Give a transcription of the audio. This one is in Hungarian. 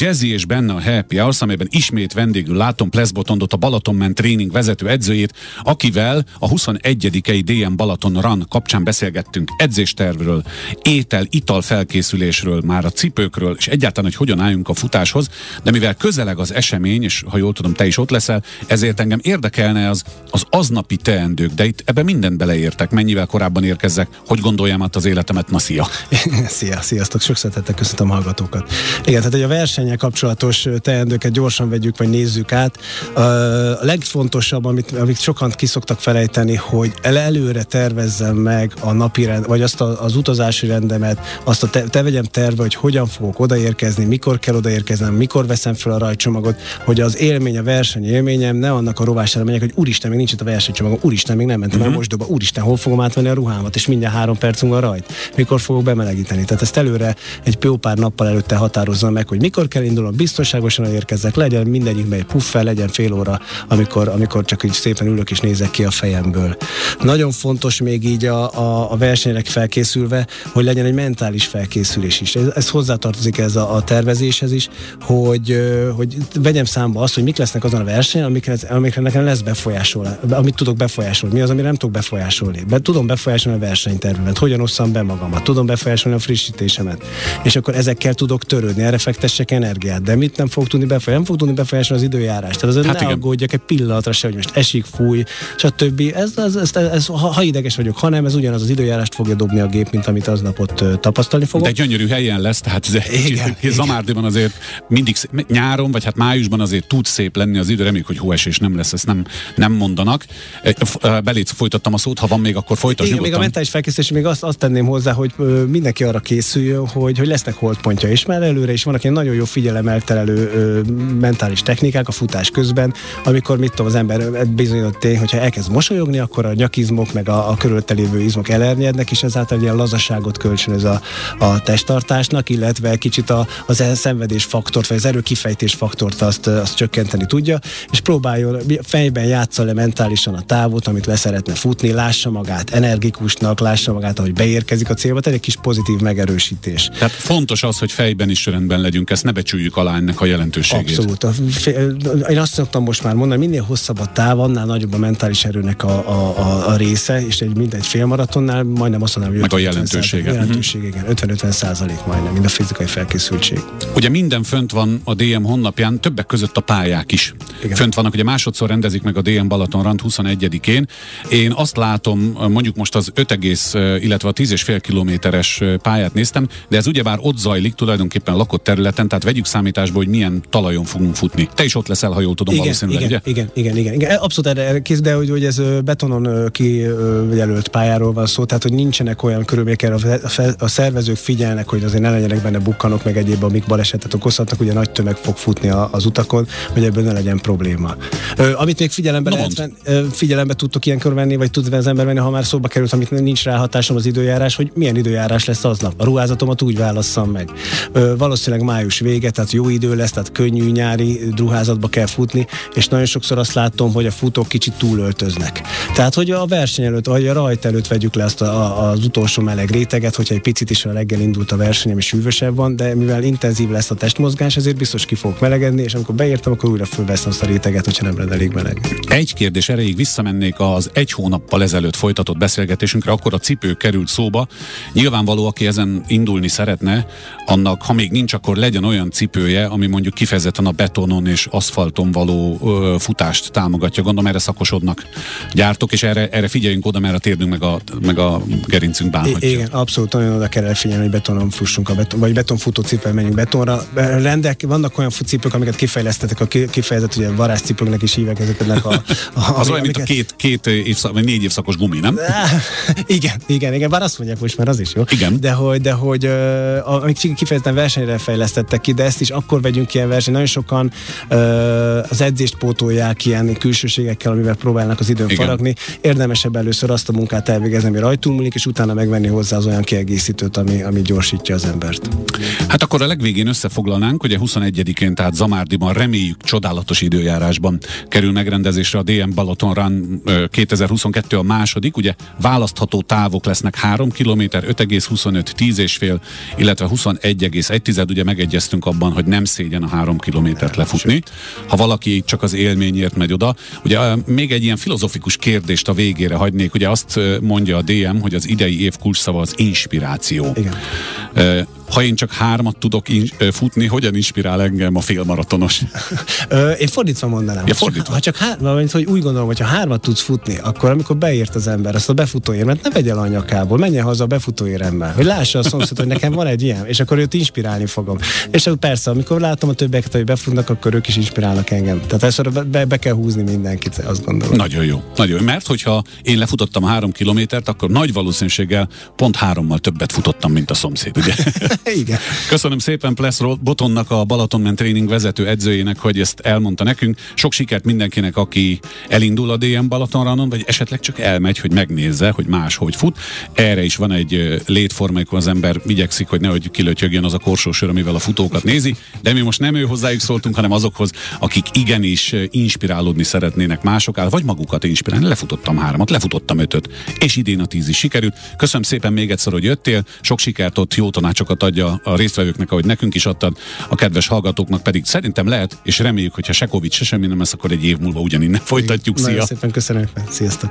Jazzy és benne a Happy Hours, amelyben ismét vendégül látom Pleszbotondot, a Balatonmen tréning vezető edzőjét, akivel a 21. DM Balaton Run kapcsán beszélgettünk edzéstervről, étel, ital felkészülésről, már a cipőkről, és egyáltalán, hogy hogyan álljunk a futáshoz, de mivel közeleg az esemény, és ha jól tudom, te is ott leszel, ezért engem érdekelne az, az aznapi teendők, de itt ebbe mindent beleértek, mennyivel korábban érkezzek, hogy gondoljam át az életemet, na szia! szia, sziasztok, sok szeretettel köszöntöm a hallgatókat. Igen, tehát hogy a verseny versennyel kapcsolatos teendőket gyorsan vegyük, vagy nézzük át. A legfontosabb, amit, amit sokan kiszoktak felejteni, hogy előre tervezzem meg a napi rend, vagy azt a, az utazási rendemet, azt a te, te vegyem terve, hogy hogyan fogok odaérkezni, mikor kell odaérkeznem, mikor veszem fel a rajcsomagot, hogy az élmény, a verseny élményem ne annak a rovására menjek, hogy úristen, még nincs itt a versenycsomagom, úristen, még nem mentem uh-huh. el mhm. mosdóba, úristen, hol fogom átvenni a ruhámat, és mindjárt három percünk a rajt, mikor fogok bemelegíteni. Tehát ezt előre egy jó pár nappal előtte határozzam meg, hogy mikor kell indulnom, biztonságosan érkezzek, legyen mindegyikben egy puffer, legyen fél óra, amikor, amikor csak így szépen ülök és nézek ki a fejemből. Nagyon fontos még így a, a, a versenyre felkészülve, hogy legyen egy mentális felkészülés is. Ez, ez hozzátartozik ez a, a tervezéshez is, hogy, hogy vegyem számba azt, hogy mik lesznek azon a versenyen, amikre, amikre nekem lesz befolyásol, amit tudok befolyásolni. Mi az, amire nem tudok befolyásolni? Be, tudom befolyásolni a versenytervemet, hogyan osszam be magamat, tudom befolyásolni a frissítésemet. És akkor ezekkel tudok törődni, erre fektessek energiát, de mit nem fog tudni befolyásolni? Nem fog tudni befolyásolni az időjárás. Tehát azért hát ne igen. aggódjak egy pillanatra se, hogy most esik, fúj, stb. Ez, ez, ez, ez, ez, ha, ideges vagyok, hanem ez ugyanaz az időjárást fogja dobni a gép, mint amit aznapot tapasztalni fogok. De gyönyörű helyen lesz, tehát ez igen, Zamárdiban azért mindig nyáron, vagy hát májusban azért tud szép lenni az idő, reméljük, hogy hóesés nem lesz, ezt nem, nem mondanak. Beléc folytattam a szót, ha van még, akkor folytasd Igen, még a mentális felkészülés, még azt, azt tenném hozzá, hogy mindenki arra készüljön, hogy, hogy lesznek holdpontja, és már előre is vannak ilyen nagyon jó figyelem elterelő ö, mentális technikák a futás közben, amikor mit tudom, az ember bizonyított tény, hogyha elkezd mosolyogni, akkor a nyakizmok meg a, a körülötte lévő izmok elernyednek, és ezáltal ilyen lazaságot kölcsönöz a, a testtartásnak, illetve kicsit a, az szenvedés faktort, vagy az erőkifejtés faktort azt, azt csökkenteni tudja, és próbáljon fejben játszani le mentálisan a távot, amit leszeretne futni, lássa magát energikusnak, lássa magát, ahogy beérkezik a célba, tehát egy kis pozitív megerősítés. Tehát fontos az, hogy fejben is rendben legyünk, ezt ne becsüljük alá ennek a jelentőségét. Abszolút. Én azt szoktam most már mondani, minél hosszabb a táv, annál nagyobb a mentális erőnek a, a, a, a része, és egy mindegy félmaratonnál majdnem azt mondanám, hogy Meg a jelentősége. Jelentősége, igen. 50-50 százalék majdnem, mint a fizikai felkészültség. Ugye minden fönt van a DM honlapján, többek között a pályák is. Igen. Fönt vannak, ugye másodszor rendezik meg a DM Balaton Rand 21-én. Én azt látom, mondjuk most az 5, illetve a 10,5 kilométeres pályát néztem, de ez ugyebár ott zajlik tulajdonképpen lakott területen, tehát vegyük számításba, hogy milyen talajon fogunk futni. Te is ott leszel, ha jól tudom, igen, valószínűleg, igen, ugye? Igen, igen, igen, igen. Abszolút erre kész, de hogy, hogy ez betonon kijelölt pályáról van szó, tehát hogy nincsenek olyan körülmények, a, a szervezők figyelnek, hogy azért ne legyenek benne bukkanok, meg egyéb, amik balesetet okozhatnak, ugye nagy tömeg fog futni az utakon, hogy ebből ne legyen probléma. Amit még figyelembe, no, lehet, figyelembe tudtok ilyenkor venni, vagy tud az ember venni, ha már szóba került, amit nincs rá hatásom az időjárás, hogy milyen időjárás lesz aznap. A ruházatomat úgy válasszam meg. Valószínűleg május vége, tehát jó idő lesz, tehát könnyű nyári ruházatba kell futni, és nagyon sokszor azt látom, hogy a futók kicsit túlöltöznek. Tehát, hogy a verseny előtt, vagy a rajt előtt vegyük le azt a, a, az utolsó meleg réteget, hogyha egy picit is a reggel indult a verseny, és hűvösebb van, de mivel intenzív lesz a testmozgás, ezért biztos ki fogok melegedni, és amikor beértem, akkor újra fölveszem azt a réteget, hogyha nem lenne elég meleg. Egy kérdés erejéig visszamennék az egy hónappal ezelőtt folytatott beszélgetésünkre, akkor a cipő került szóba. Nyilvánvaló, aki ezen indulni szeretne, annak, ha még nincs, akkor legyen olyan cipője, ami mondjuk kifejezetten a betonon és aszfalton való ö, futást támogatja. Gondolom erre szakosodnak gyártok, és erre, erre figyeljünk oda, mert a térdünk meg a, meg a gerincünk bánhatja. igen, abszolút nagyon oda kell figyelni, hogy betonon fussunk, a beton, vagy betonfutó cipővel menjünk betonra. Rendek, vannak olyan cipők, amiket kifejlesztettek, a kifejezett ugye varázscipőknek is hívek ezeknek a... a az olyan, mint a két, két évszak, vagy négy évszakos gumi, nem? igen, igen, igen, bár azt mondják most már az is jó. Igen. De hogy, de hogy amik kifejezetten versenyre fejlesztettek ki, de ezt is akkor vegyünk ilyen verseny. Nagyon sokan az edzést pótolják ilyen külsőségekkel, amivel próbálnak az időn Igen. faragni. Érdemesebb először azt a munkát elvégezni, ami rajtunk múlik, és utána megvenni hozzá az olyan kiegészítőt, ami, ami gyorsítja az embert. Hát akkor a legvégén összefoglalnánk, hogy a 21-én, tehát Zamárdiban reméljük csodálatos időjárásban kerül megrendezésre a DM Balaton Run 2022 a második, ugye választható távok lesznek 3 km, 5,25, 10,5, illetve 21,1, ugye megegyeztünk hiszünk abban, hogy nem szégyen a három kilométert lefutni. Ha valaki csak az élményért megy oda. Ugye még egy ilyen filozofikus kérdést a végére hagynék. Ugye azt mondja a DM, hogy az idei év kulcsszava az inspiráció. Igen ha én csak hármat tudok futni, hogyan inspirál engem a félmaratonos? én fordítva mondanám. Ja, fordítva. Ha csak hár, mint, hogy úgy gondolom, hogy ha hármat tudsz futni, akkor amikor beírt az ember azt a befutóérmet, ne vegye a nyakából, menjen haza a befutóéremmel, hogy lássa a szomszéd, hogy nekem van egy ilyen, és akkor őt inspirálni fogom. És persze, amikor látom a többieket, hogy befutnak, akkor ők is inspirálnak engem. Tehát ezt be, be, kell húzni mindenkit, azt gondolom. Nagyon jó. Nagyon jó. Mert hogyha én lefutottam három kilométert, akkor nagy valószínűséggel pont hárommal többet futottam, mint a szomszéd, ugye? Igen. Köszönöm szépen Plesz Botonnak, a Balatonment Training vezető edzőjének, hogy ezt elmondta nekünk. Sok sikert mindenkinek, aki elindul a DM Balatonranon, vagy esetleg csak elmegy, hogy megnézze, hogy más hogy fut. Erre is van egy létforma, amikor az ember igyekszik, hogy nehogy kilötyögjön az a korsósör, amivel a futókat nézi, de mi most nem ő hozzájuk szóltunk, hanem azokhoz, akik igenis inspirálódni szeretnének mások vagy magukat inspirálni. Lefutottam háromat, lefutottam ötöt, és idén a tíz is sikerült. Köszönöm szépen még egyszer, hogy jöttél, sok sikert ott, jó tanácsokat adja a résztvevőknek, ahogy nekünk is adtad, a kedves hallgatóknak pedig szerintem lehet, és reméljük, hogyha se Covid, se semmi nem lesz, akkor egy év múlva ugyaninnen folytatjuk. Nagyon Szia! szépen köszönöm, sziasztok!